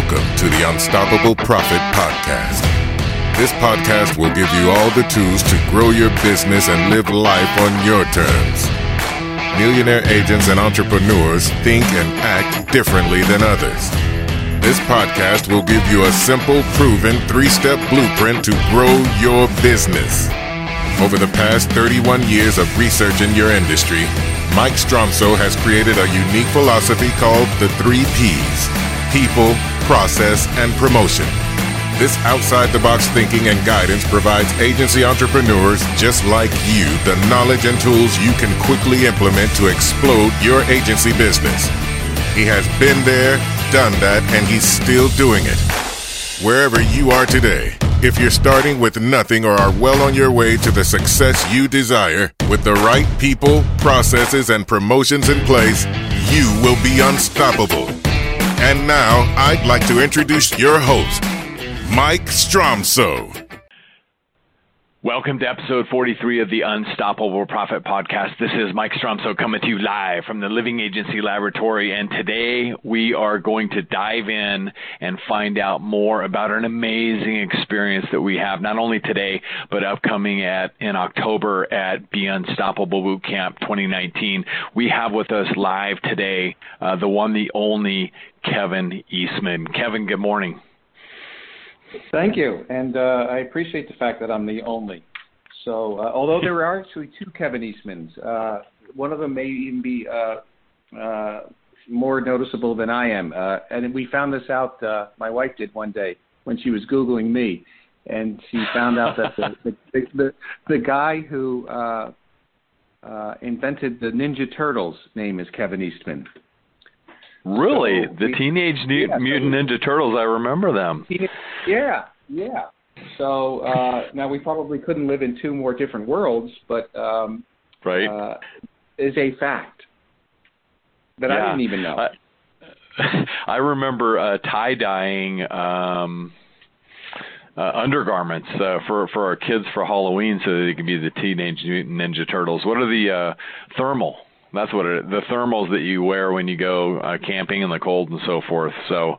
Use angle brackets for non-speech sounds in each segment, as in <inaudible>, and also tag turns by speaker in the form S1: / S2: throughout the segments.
S1: Welcome to the Unstoppable Profit Podcast. This podcast will give you all the tools to grow your business and live life on your terms. Millionaire agents and entrepreneurs think and act differently than others. This podcast will give you a simple, proven three step blueprint to grow your business. Over the past 31 years of research in your industry, Mike Stromsoe has created a unique philosophy called the three P's people, process, and promotion. This outside the box thinking and guidance provides agency entrepreneurs just like you the knowledge and tools you can quickly implement to explode your agency business. He has been there, done that, and he's still doing it. Wherever you are today, if you're starting with nothing or are well on your way to the success you desire, with the right people, processes, and promotions in place, you will be unstoppable. And now, I'd like to introduce your host, Mike Stromsoe.
S2: Welcome to episode 43 of the Unstoppable Profit Podcast. This is Mike Stromsoe coming to you live from the Living Agency Laboratory. And today we are going to dive in and find out more about an amazing experience that we have, not only today, but upcoming at in October at Be Unstoppable Bootcamp 2019. We have with us live today uh, the one, the only Kevin Eastman. Kevin, good morning.
S3: Thank you, and uh, I appreciate the fact that I'm the only. So, uh, although there are actually two Kevin Eastmans, uh, one of them may even be uh, uh, more noticeable than I am. Uh, and we found this out. My wife did one day when she was googling me, and she found out that the the, the, the guy who invented the Ninja Turtles name is Kevin Eastman.
S2: Really, so the we, Teenage yeah, Mutant so Ninja Turtles. I remember them.
S3: Yeah, yeah. So uh, now we probably couldn't live in two more different worlds, but um,
S2: right
S3: uh, is a fact that yeah. I didn't even know.
S2: I, <laughs> I remember uh, tie dyeing. Um, uh, undergarments uh, for for our kids for Halloween, so that they can be the Teenage Mutant Ninja Turtles. What are the uh, thermal? That's what it, the thermals that you wear when you go uh, camping in the cold and so forth. So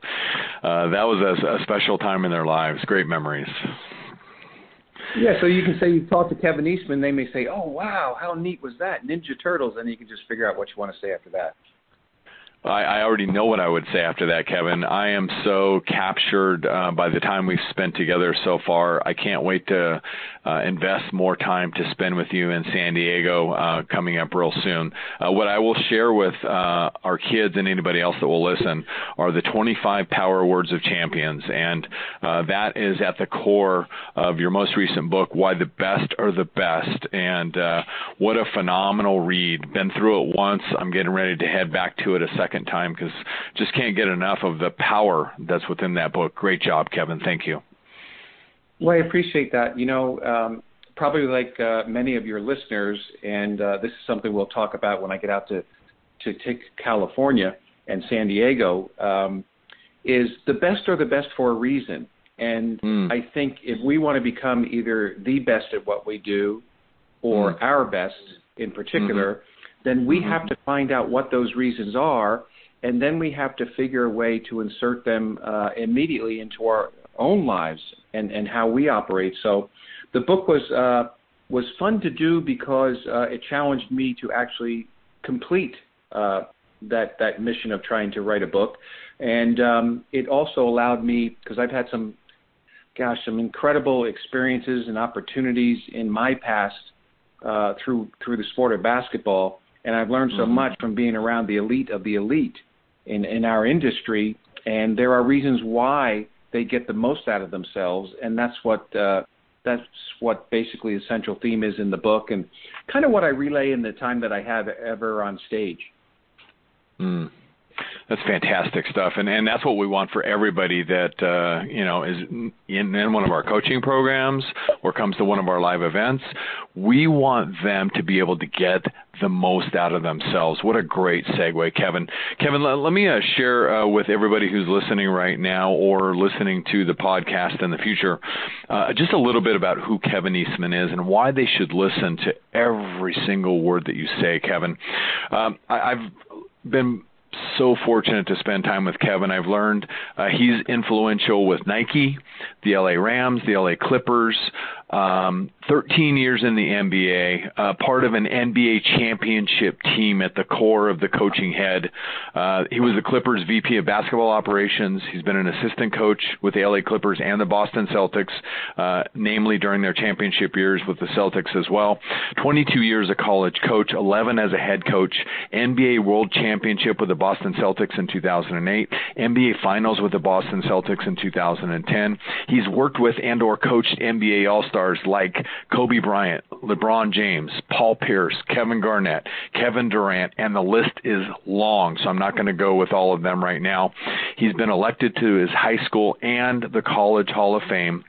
S2: uh, that was a, a special time in their lives. Great memories.
S3: Yeah, so you can say you talk to Kevin Eastman, they may say, "Oh, wow, how neat was that? Ninja Turtles," and you can just figure out what you want to say after that.
S2: I, I already know what I would say after that, Kevin. I am so captured uh, by the time we've spent together so far. I can't wait to uh, invest more time to spend with you in San Diego uh, coming up real soon. Uh, what I will share with uh, our kids and anybody else that will listen are the 25 Power Words of Champions, and uh, that is at the core of your most recent book, Why the Best Are the Best. And uh, what a phenomenal read. Been through it once. I'm getting ready to head back to it a second second time because just can't get enough of the power that's within that book. Great job, Kevin. Thank you.
S3: Well, I appreciate that. You know, um, probably like uh, many of your listeners, and uh, this is something we'll talk about when I get out to to take California and San Diego. Um, is the best are the best for a reason, and mm. I think if we want to become either the best at what we do, or mm. our best in particular, mm-hmm then we mm-hmm. have to find out what those reasons are, and then we have to figure a way to insert them uh, immediately into our own lives and, and how we operate. So the book was uh, was fun to do because uh, it challenged me to actually complete uh, that that mission of trying to write a book, and um, it also allowed me because I've had some, gosh, some incredible experiences and opportunities in my past uh, through through the sport of basketball and I've learned so mm-hmm. much from being around the elite of the elite in in our industry. And there are reasons why they get the most out of themselves, and that's what uh, that's what basically the central theme is in the book, and kind of what I relay in the time that I have ever on stage.
S2: Mm. That's fantastic stuff, and and that's what we want for everybody that uh, you know is in, in one of our coaching programs or comes to one of our live events. We want them to be able to get the most out of themselves. What a great segue, Kevin. Kevin, let, let me uh, share uh, with everybody who's listening right now or listening to the podcast in the future uh, just a little bit about who Kevin Eastman is and why they should listen to every single word that you say, Kevin. Um, I, I've been so fortunate to spend time with Kevin. I've learned uh, he's influential with Nike, the LA Rams, the LA Clippers, um, 13 years in the NBA, uh, part of an NBA championship team at the core of the coaching head. Uh, he was the Clippers VP of basketball operations. He's been an assistant coach with the LA Clippers and the Boston Celtics, uh, namely during their championship years with the Celtics as well. 22 years a college coach, 11 as a head coach, NBA World Championship with the Boston Celtics in 2008, NBA Finals with the Boston Celtics in 2010. He's worked with and or coached NBA All-Stars stars like Kobe Bryant, LeBron James, Paul Pierce, Kevin Garnett, Kevin Durant, and the list is long, so I'm not going to go with all of them right now. He's been elected to his high school and the College Hall of Fame,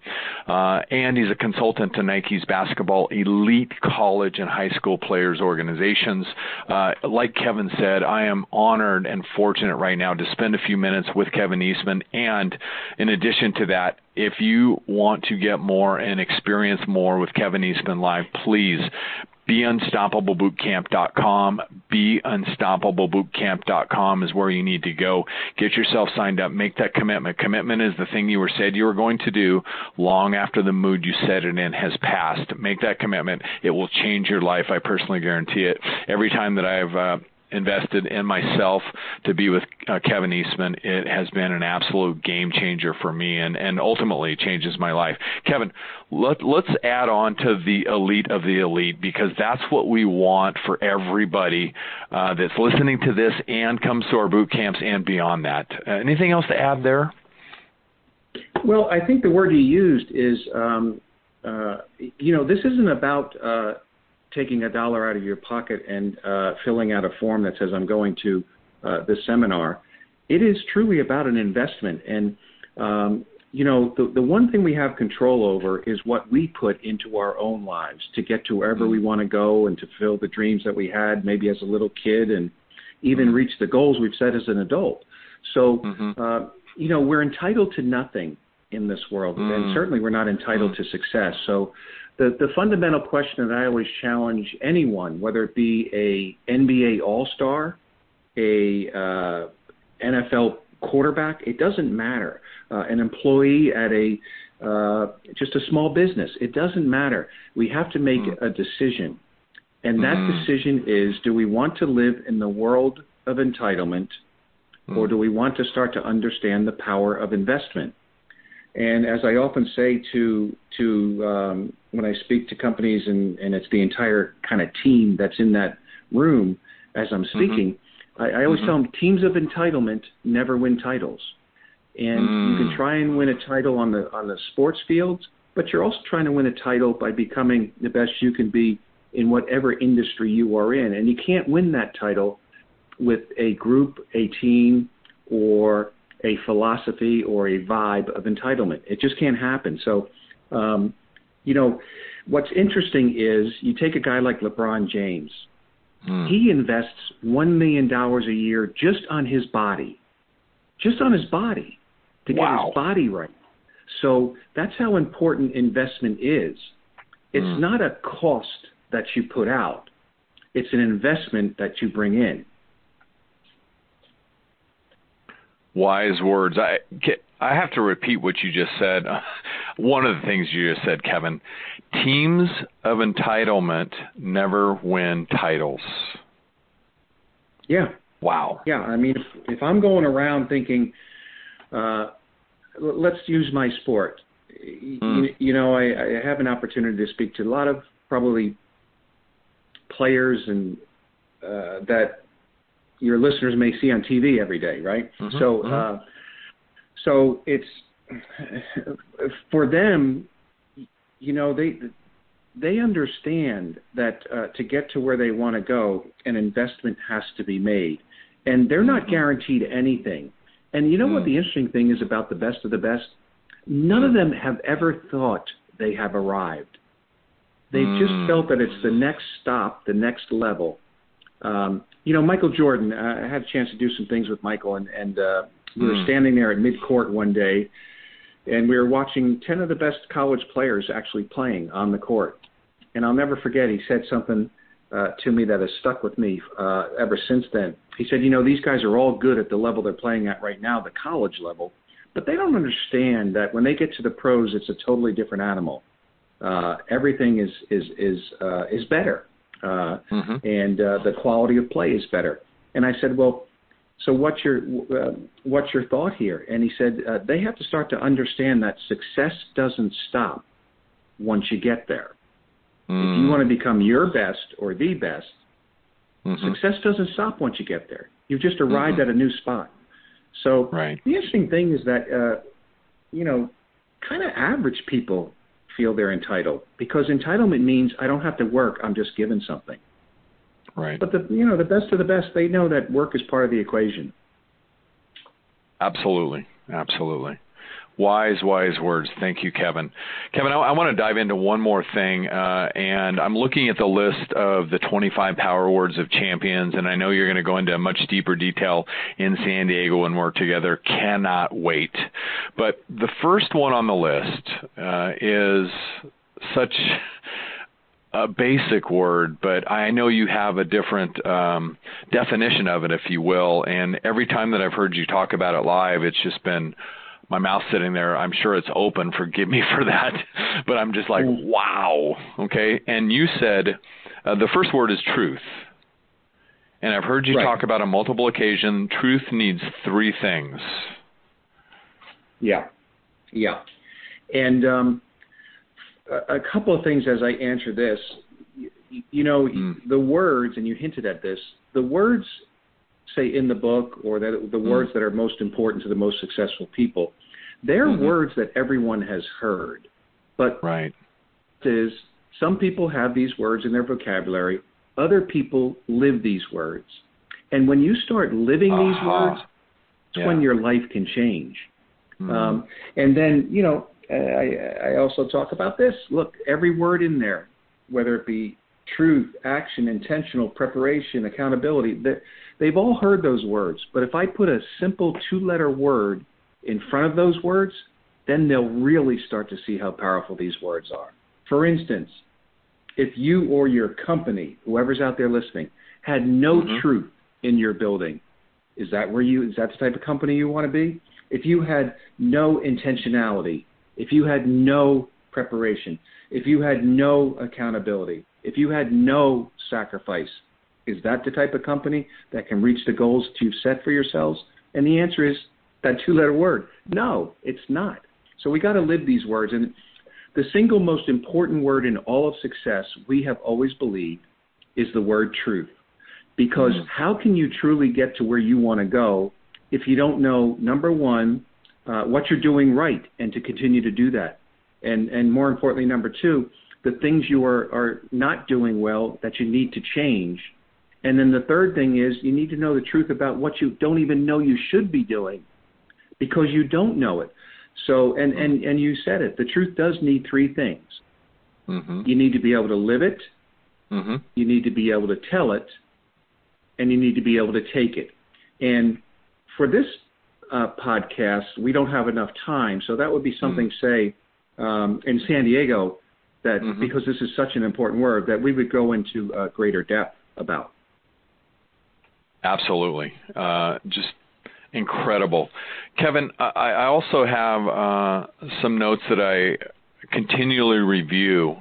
S2: uh, and he's a consultant to Nike's basketball elite college and high school players organizations. Uh, like Kevin said, I am honored and fortunate right now to spend a few minutes with Kevin Eastman, and in addition to that, if you want to get more and experience more with Kevin Eastman live, please beunstoppablebootcamp.com. Beunstoppablebootcamp.com is where you need to go. Get yourself signed up. Make that commitment. Commitment is the thing you were said you were going to do long after the mood you set it in has passed. Make that commitment. It will change your life. I personally guarantee it. Every time that I've uh, invested in myself to be with uh, Kevin Eastman. It has been an absolute game changer for me and, and ultimately changes my life. Kevin, let, let's add on to the elite of the elite because that's what we want for everybody uh, that's listening to this and comes to our boot camps and beyond that. Uh, anything else to add there?
S3: Well, I think the word you used is, um, uh, you know, this isn't about uh, taking a dollar out of your pocket and uh, filling out a form that says I'm going to uh, this seminar. It is truly about an investment, and um, you know the the one thing we have control over is what we put into our own lives to get to wherever we want to go and to fulfill the dreams that we had maybe as a little kid and even mm-hmm. reach the goals we've set as an adult. So mm-hmm. uh, you know we're entitled to nothing in this world, mm-hmm. and certainly we're not entitled mm-hmm. to success. So the, the fundamental question that I always challenge anyone, whether it be a NBA All Star, a uh, NFL quarterback, it doesn't matter. Uh, an employee at a uh, just a small business, it doesn't matter. We have to make mm. a decision, and that mm. decision is: Do we want to live in the world of entitlement, mm. or do we want to start to understand the power of investment? And as I often say to to um, when I speak to companies, and, and it's the entire kind of team that's in that room as I'm mm-hmm. speaking, mm-hmm. I, I, always mm-hmm. tell them teams of entitlement never win titles. And mm. you can mm. try and win a title on the on the sports fields, but you're also trying to win a title by becoming the best you can be in whatever industry you are in. And you can't win that title with a group, a team, or a philosophy or a vibe of entitlement. It just can't happen. So, um, you know, what's interesting is you take a guy like LeBron James. Hmm. He invests one million dollars a year just on his body, just on his body, to get his body right. So that's how important investment is. It's hmm. not a cost that you put out; it's an investment that you bring in
S2: wise words. I I have to repeat what you just said. <laughs> One of the things you just said, Kevin. Teams of entitlement never win titles.
S3: Yeah.
S2: Wow.
S3: Yeah. I mean, if, if I'm going around thinking, uh, let's use my sport. Mm. You, you, know, I, I have an opportunity to speak to a lot of probably players and uh, that your listeners may see on TV every day, right? Mm-hmm, so, mm-hmm. Uh, so it's for them, you know, they they understand that uh, to get to where they want to go, an investment has to be made, and they're not mm-hmm. guaranteed anything. And you know mm. what the interesting thing is about the best of the best? None of them have ever thought they have arrived. They've mm. just felt that it's the next stop, the next level. Um, you know, Michael Jordan. I had a chance to do some things with Michael, and, and uh, we were mm. standing there at midcourt one day, and we were watching ten of the best college players actually playing on the court. And I'll never forget. He said something uh, to me that has stuck with me uh, ever since then. He said, you know, these guys are all good at the level they're playing at right now, the college level, but they don't understand that when they get to the pros, it's a totally different animal. Uh, everything is is is uh, is better, uh, mm-hmm. and uh, the quality of play is better. And I said, well, so what's your uh, what's your thought here? And he said uh, they have to start to understand that success doesn't stop once you get there. Mm. If you want to become your best or the best, mm-hmm. success doesn't stop once you get there. You've just arrived mm-hmm. at a new spot. So
S2: right.
S3: the interesting thing is that uh, you know, kind of average people feel they're entitled because entitlement means I don't have to work. I'm just given something.
S2: Right.
S3: But the you know the best of the best, they know that work is part of the equation.
S2: Absolutely, absolutely. Wise, wise words. Thank you, Kevin. Kevin, I, I want to dive into one more thing, uh, and I'm looking at the list of the 25 Power Words of Champions, and I know you're going to go into much deeper detail in San Diego when we're together. Cannot wait. But the first one on the list uh, is such a basic word, but I know you have a different um, definition of it, if you will. And every time that I've heard you talk about it live, it's just been my mouth sitting there. I'm sure it's open. Forgive me <laughs> for that, but I'm just like, mm. wow. Okay. And you said uh, the first word is truth. And I've heard you right. talk about on multiple occasions. Truth needs three things.
S3: Yeah, yeah, and um, a, couple of things as I answer this. You, you know, mm. the words, and you hinted at this. The words, say in the book, or that the mm. words that are most important to the most successful people, they're mm-hmm. words that everyone has heard. But
S2: right
S3: is some people have these words in their vocabulary. Other people live these words. And when you start living uh-huh. these words, it's yeah. when your life can change. Mm-hmm. Um, and then, you know, I, I also talk about this. Look, every word in there, whether it be truth, action, intentional, preparation, accountability, they've all heard those words. But if I put a simple two letter word in front of those words, then they'll really start to see how powerful these words are. For instance, if you or your company, whoever's out there listening, had no mm-hmm. truth in your building, is that where you is that the type of company you want to be? If you had no intentionality, if you had no preparation, if you had no accountability, if you had no sacrifice, is that the type of company that can reach the goals that you've set for yourselves? And the answer is that two letter word. No, it's not. So we got to live these words. And the single most important word in all of success, we have always believed, is the word truth. Because mm-hmm. how can you truly get to where you want to go if you don't know, number one, uh, what you're doing right and to continue to do that? And, and more importantly, number two, the things you are, are not doing well that you need to change. And then the third thing is you need to know the truth about what you don't even know you should be doing because you don't know it. So, and, and, and you said it, the truth does need three things. Mm-hmm. You need to be able to live it, mm-hmm. you need to be able to tell it, and you need to be able to take it. And for this uh, podcast, we don't have enough time, so that would be something, mm-hmm. say, um, in San Diego, that mm-hmm. because this is such an important word, that we would go into uh, greater depth about.
S2: Absolutely. Uh, just incredible. Kevin, I, I also have uh, some notes that I continually review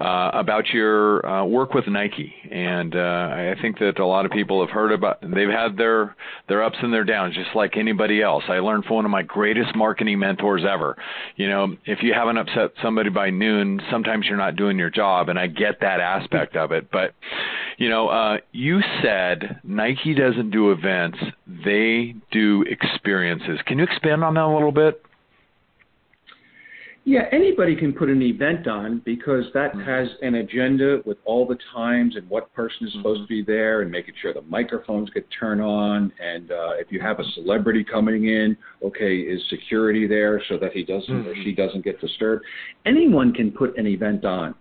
S2: uh, about your uh, work with Nike, and uh, I think that a lot of people have heard about. They've had their their ups and their downs, just like anybody else. I learned from one of my greatest marketing mentors ever. You know, if you haven't upset somebody by noon, sometimes you're not doing your job, and I get that aspect of it. But you know, uh, you said Nike doesn't do events; they do experiences. Can you expand on that a little bit?
S3: Yeah, anybody can put an event on because that mm-hmm. has an agenda with all the times and what person is supposed mm-hmm. to be there and making sure the microphones get turned on. And uh, if you have a celebrity coming in, okay, is security there so that he doesn't mm-hmm. or she doesn't get disturbed? Anyone can put an event on,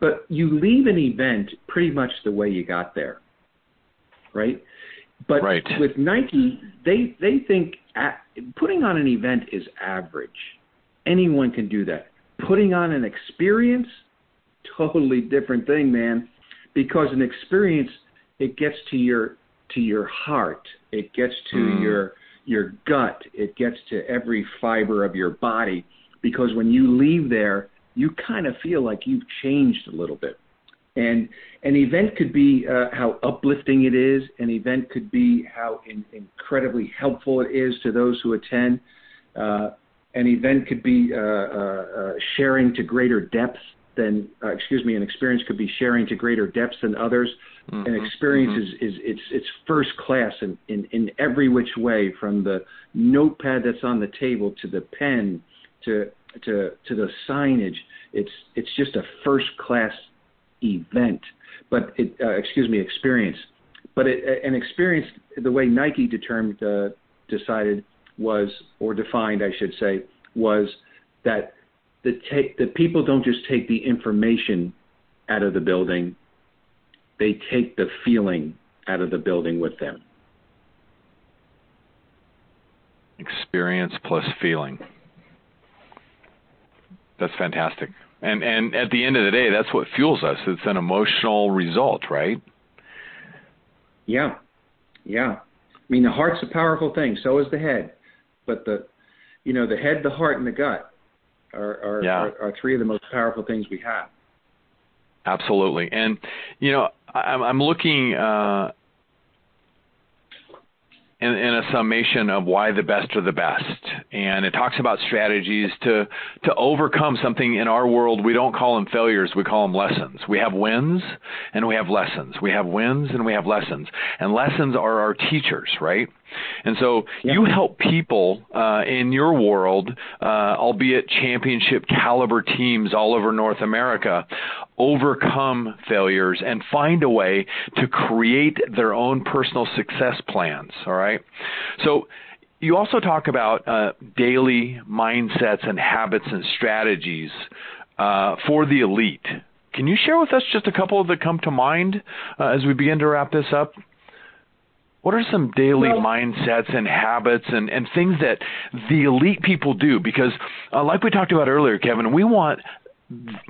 S3: but you leave an event pretty much the way you got there, right? But
S2: right.
S3: with Nike, they they think at, putting on an event is average Anyone can do that. Putting on an experience, totally different thing, man. because an experience it gets to your to your heart, it gets to mm. your your gut, it gets to every fiber of your body because when you leave there, you kind of feel like you've changed a little bit. And an event could be uh, how uplifting it is. An event could be how in, incredibly helpful it is to those who attend. Uh, an event could be uh, uh, uh sharing to greater depth than, uh, excuse me, an experience could be sharing to greater depths than others. Mm-hmm. An experience mm-hmm. is, is it's it's first class in, in in every which way, from the notepad that's on the table to the pen to to to the signage. It's it's just a first class event, but it uh, excuse me experience. But it, an experience, the way Nike determined uh, decided was or defined, I should say, was that the take the people don't just take the information out of the building, they take the feeling out of the building with them.
S2: Experience plus feeling. That's fantastic. And and at the end of the day, that's what fuels us. It's an emotional result, right?
S3: Yeah. Yeah. I mean, the heart's a powerful thing. So is the head, but the, you know, the head, the heart, and the gut are are, yeah. are, are three of the most powerful things we have.
S2: Absolutely, and you know, I'm, I'm looking uh, in, in, a summation of why the best are the best. And it talks about strategies to, to overcome something in our world. We don't call them failures, we call them lessons. We have wins and we have lessons. We have wins and we have lessons. And lessons are our teachers, right? And so yeah. you help people uh, in your world, uh, albeit championship caliber teams all over North America, overcome failures and find a way to create their own personal success plans. All right. So you also talk about uh, daily mindsets and habits and strategies uh, for the elite. Can you share with us just a couple that come to mind uh, as we begin to wrap this up? What are some daily well, mindsets and habits and, and things that the elite people do? Because, uh, like we talked about earlier, Kevin, we want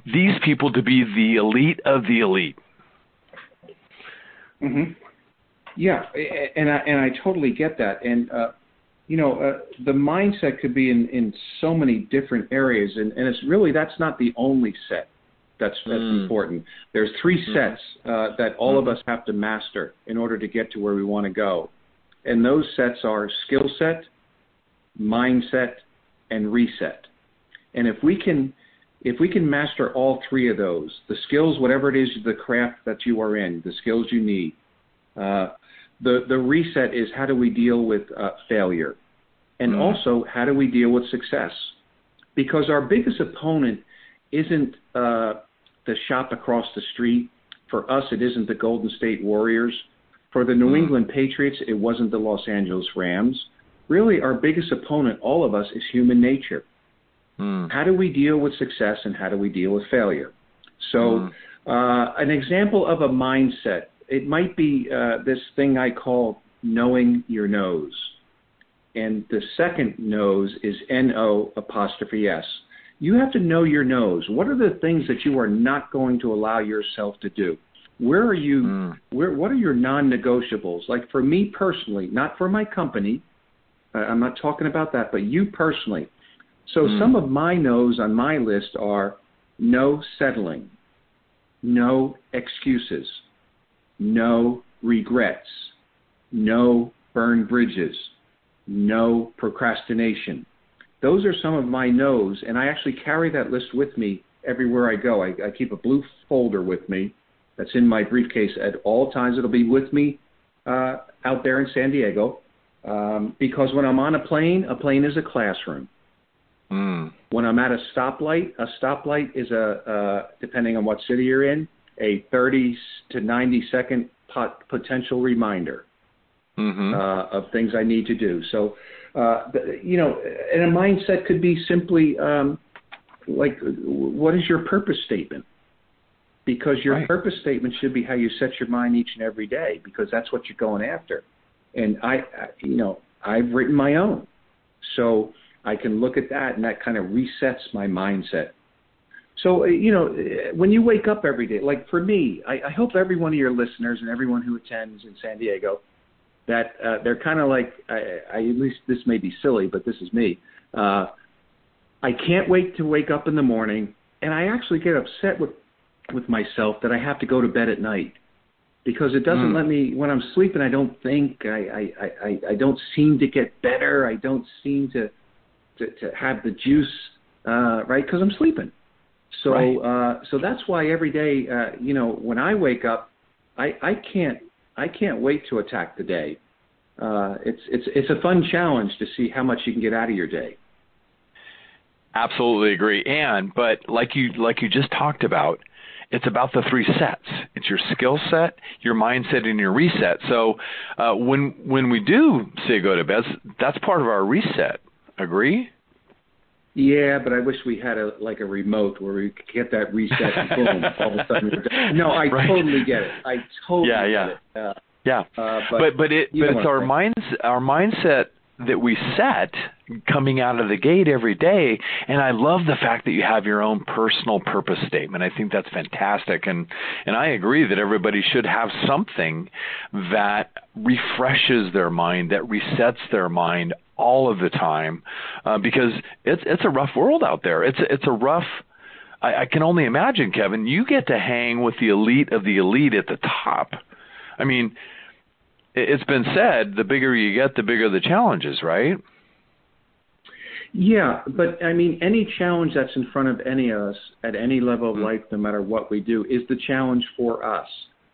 S2: these people to be the elite of the elite.
S3: Mm-hmm. Yeah, and I and I totally get that. And uh, you know, uh, the mindset could be in in so many different areas, and and it's really that's not the only set that's that's mm. important. There's three mm. sets uh, that all mm. of us have to master in order to get to where we want to go, and those sets are skill set, mindset, and reset. And if we can if we can master all three of those, the skills, whatever it is, the craft that you are in, the skills you need, uh, the the reset is how do we deal with uh, failure, and mm. also how do we deal with success, because our biggest opponent isn't uh, the shop across the street. For us, it isn't the Golden State Warriors. For the New mm. England Patriots, it wasn't the Los Angeles Rams. Really, our biggest opponent, all of us, is human nature. Mm. How do we deal with success and how do we deal with failure? So, mm. uh, an example of a mindset, it might be uh, this thing I call knowing your nose. And the second nose is N O apostrophe S. You have to know your nose. What are the things that you are not going to allow yourself to do? Where are you? Mm. Where? What are your non-negotiables? Like for me personally, not for my company. I'm not talking about that, but you personally. So mm. some of my no's on my list are no settling, no excuses, no regrets, no burn bridges, no procrastination. Those are some of my no's, and I actually carry that list with me everywhere I go. I, I keep a blue folder with me that's in my briefcase at all times. It'll be with me uh, out there in San Diego um, because when I'm on a plane, a plane is a classroom. Mm. When I'm at a stoplight, a stoplight is a, uh, depending on what city you're in, a 30 to 90 second pot, potential reminder mm-hmm. uh, of things I need to do. So, uh, you know, and a mindset could be simply um, like, what is your purpose statement? Because your right. purpose statement should be how you set your mind each and every day, because that's what you're going after. And I, you know, I've written my own. So, I can look at that and that kind of resets my mindset. So uh, you know, when you wake up every day, like for me, I, I hope every one of your listeners and everyone who attends in San Diego, that uh, they're kind of like, I, I at least this may be silly, but this is me. Uh, I can't wait to wake up in the morning, and I actually get upset with with myself that I have to go to bed at night because it doesn't mm. let me when I'm sleeping. I don't think I I I, I don't seem to get better. I don't seem to to, to have the juice uh, right because I'm sleeping. So right. uh, so that's why every day, uh, you know, when I wake up, I I can't I can't wait to attack the day. Uh, it's it's it's a fun challenge to see how much you can get out of your day.
S2: Absolutely agree. And but like you like you just talked about, it's about the three sets. It's your skill set, your mindset, and your reset. So uh, when when we do say go to bed, that's part of our reset. Agree?
S3: Yeah, but I wish we had a like a remote where we could get that reset and boom, all of a sudden. <laughs> No, I right. totally get it. I totally
S2: yeah, yeah.
S3: get it. Uh,
S2: yeah, uh, but, but but it but it's our minds our mindset that we set coming out of the gate every day and I love the fact that you have your own personal purpose statement. I think that's fantastic and and I agree that everybody should have something that refreshes their mind, that resets their mind all of the time uh, because it's it's a rough world out there. It's it's a rough I, I can only imagine, Kevin, you get to hang with the elite of the elite at the top. I mean, it's been said the bigger you get, the bigger the challenges, right?
S3: Yeah, but I mean, any challenge that's in front of any of us at any level of mm-hmm. life, no matter what we do, is the challenge for us.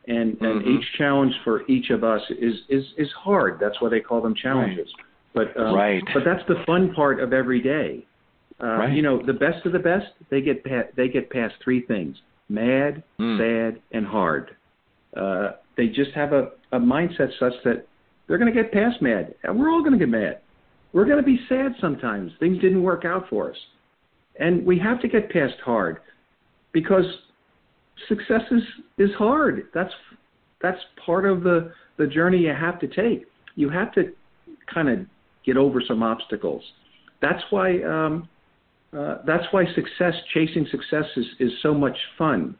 S3: And mm-hmm. and each challenge for each of us is is is hard. That's why they call them challenges. Right. But um,
S2: right.
S3: But that's the fun part of every day. Uh, right. You know, the best of the best, they get pa- they get past three things: mad, mm. sad, and hard. Uh, they just have a, a mindset such that they're going to get past mad, and we're all going to get mad. We're going to be sad sometimes. Things didn't work out for us, and we have to get past hard because success is is hard. That's that's part of the the journey you have to take. You have to kind of get over some obstacles. That's why um, uh, that's why success, chasing success, is is so much fun.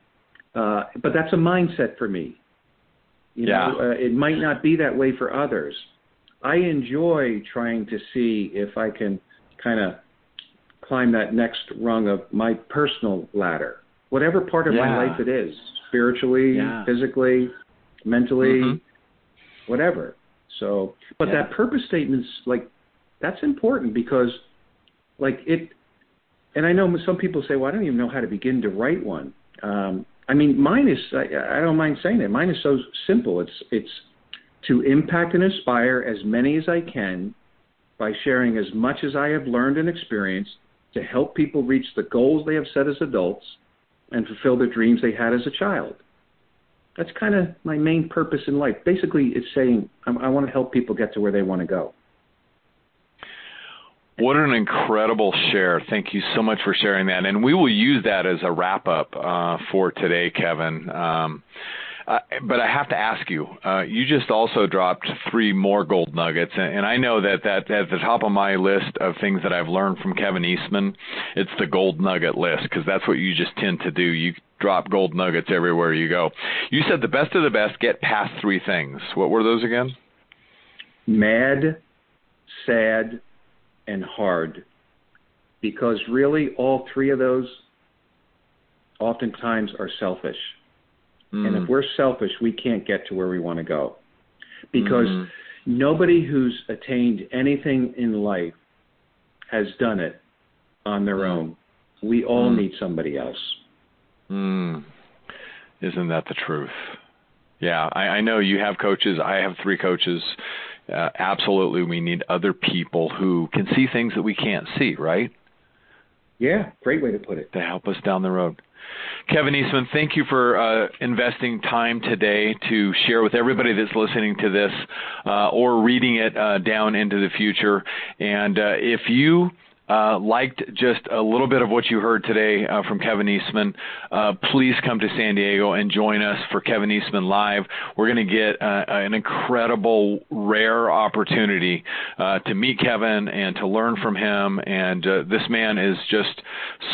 S3: Uh, but that's a mindset for me. You
S2: yeah.
S3: know, uh, it might not be that way for others. I enjoy trying to see if I can kind of climb that next rung of my personal ladder, whatever part of yeah. my life it is, spiritually, yeah. physically, mentally, mm-hmm. whatever. So, but yeah. that purpose statement's like that's important because, like it, and I know some people say, "Well, I don't even know how to begin to write one." Um, I mean, mine is I, I don't mind saying it. Mine is so simple. It's it's to impact and inspire as many as I can by sharing as much as I have learned and experienced to help people reach the goals they have set as adults and fulfill the dreams they had as a child. That's kind of my main purpose in life. Basically, it's saying I, I want to help people get to where they want to go.
S2: What an incredible share. Thank you so much for sharing that. And we will use that as a wrap up uh, for today, Kevin. Um, uh, but I have to ask you. Uh, you just also dropped three more gold nuggets, and, and I know that that at the top of my list of things that I've learned from Kevin Eastman, it's the gold nugget list because that's what you just tend to do. You drop gold nuggets everywhere you go. You said the best of the best get past three things. What were those again?
S3: Mad, sad, and hard. Because really, all three of those oftentimes are selfish. Mm. And if we're selfish, we can't get to where we want to go. Because mm. nobody who's attained anything in life has done it on their mm. own. We all mm. need somebody else.
S2: Mm. Isn't that the truth? Yeah, I, I know you have coaches. I have three coaches. Uh, absolutely, we need other people who can see things that we can't see, right?
S3: Yeah, great way to put it.
S2: To help us down the road. Kevin Eastman, thank you for uh, investing time today to share with everybody that's listening to this uh, or reading it uh, down into the future. And uh, if you uh, liked just a little bit of what you heard today uh, from Kevin Eastman, uh, please come to San Diego and join us for Kevin Eastman Live. We're going to get uh, an incredible, rare opportunity uh, to meet Kevin and to learn from him. And uh, this man is just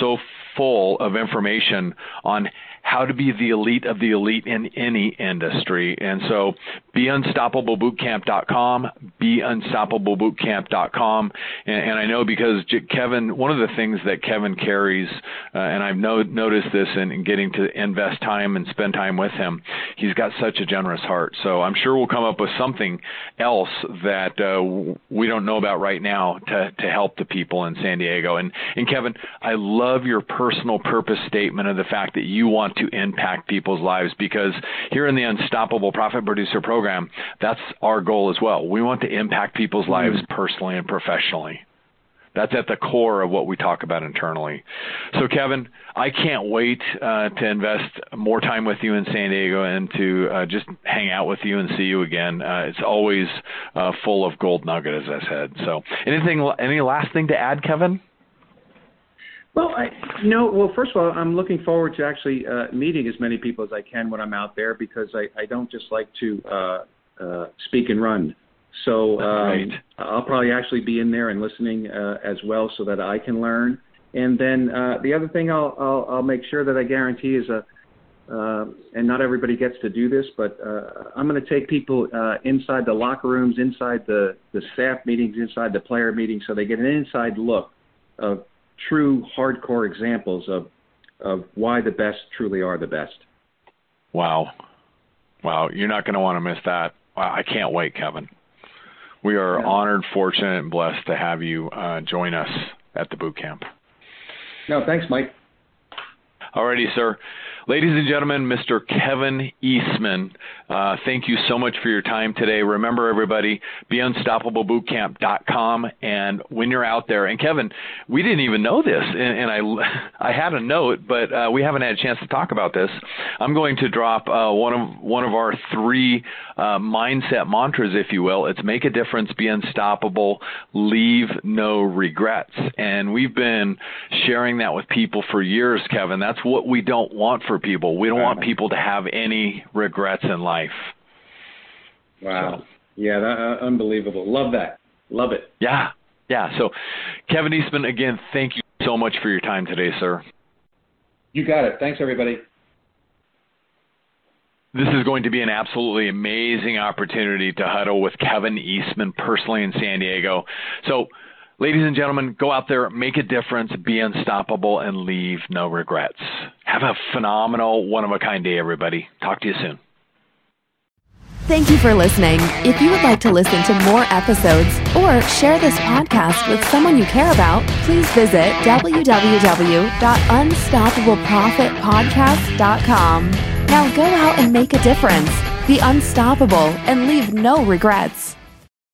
S2: so full of information on how to be the elite of the elite in any industry. And so beunstoppablebootcamp.com, beunstoppablebootcamp.com. And, and I know because Kevin, one of the things that Kevin carries, uh, and I've no, noticed this in, in, getting to invest time and spend time with him, he's got such a generous heart. So I'm sure we'll come up with something else that uh, we don't know about right now to, to help the people in San Diego. And, and Kevin, I love your personal purpose statement of the fact that you want to impact people's lives because here in the Unstoppable Profit Producer program, that's our goal as well. We want to impact people's mm-hmm. lives personally and professionally. That's at the core of what we talk about internally. So, Kevin, I can't wait uh, to invest more time with you in San Diego and to uh, just hang out with you and see you again. Uh, it's always uh, full of gold nugget, as I said. So, anything, any last thing to add, Kevin?
S3: Well, I, you know, well, first of all, I'm looking forward to actually uh, meeting as many people as I can when I'm out there because I, I don't just like to uh, uh, speak and run. So um, right. I'll probably actually be in there and listening uh, as well so that I can learn. And then uh, the other thing I'll, I'll, I'll make sure that I guarantee is a, uh, and not everybody gets to do this, but uh, I'm going to take people uh, inside the locker rooms, inside the, the staff meetings, inside the player meetings, so they get an inside look of true hardcore examples of of why the best truly are the best.
S2: Wow. Wow, you're not going to want to miss that. I can't wait, Kevin. We are yeah. honored, fortunate, and blessed to have you uh, join us at the boot camp.
S3: No, thanks, Mike.
S2: Alrighty, sir. Ladies and gentlemen, Mr. Kevin Eastman, uh, thank you so much for your time today. Remember, everybody, beunstoppablebootcamp.com. And when you're out there, and Kevin, we didn't even know this, and, and I, I had a note, but uh, we haven't had a chance to talk about this. I'm going to drop uh, one of one of our three uh, mindset mantras, if you will. It's make a difference, be unstoppable, leave no regrets. And we've been sharing that with people for years, Kevin. That's what we don't want for people. We don't want people to have any regrets in life.
S3: Wow. So, yeah, that, uh, unbelievable. Love that. Love it.
S2: Yeah. Yeah. So, Kevin Eastman, again, thank you so much for your time today, sir.
S3: You got it. Thanks, everybody.
S2: This is going to be an absolutely amazing opportunity to huddle with Kevin Eastman personally in San Diego. So, Ladies and gentlemen, go out there, make a difference, be unstoppable, and leave no regrets. Have a phenomenal, one of a kind day, everybody. Talk to you soon.
S4: Thank you for listening. If you would like to listen to more episodes or share this podcast with someone you care about, please visit www.unstoppableprofitpodcast.com. Now go out and make a difference. Be unstoppable and leave no regrets.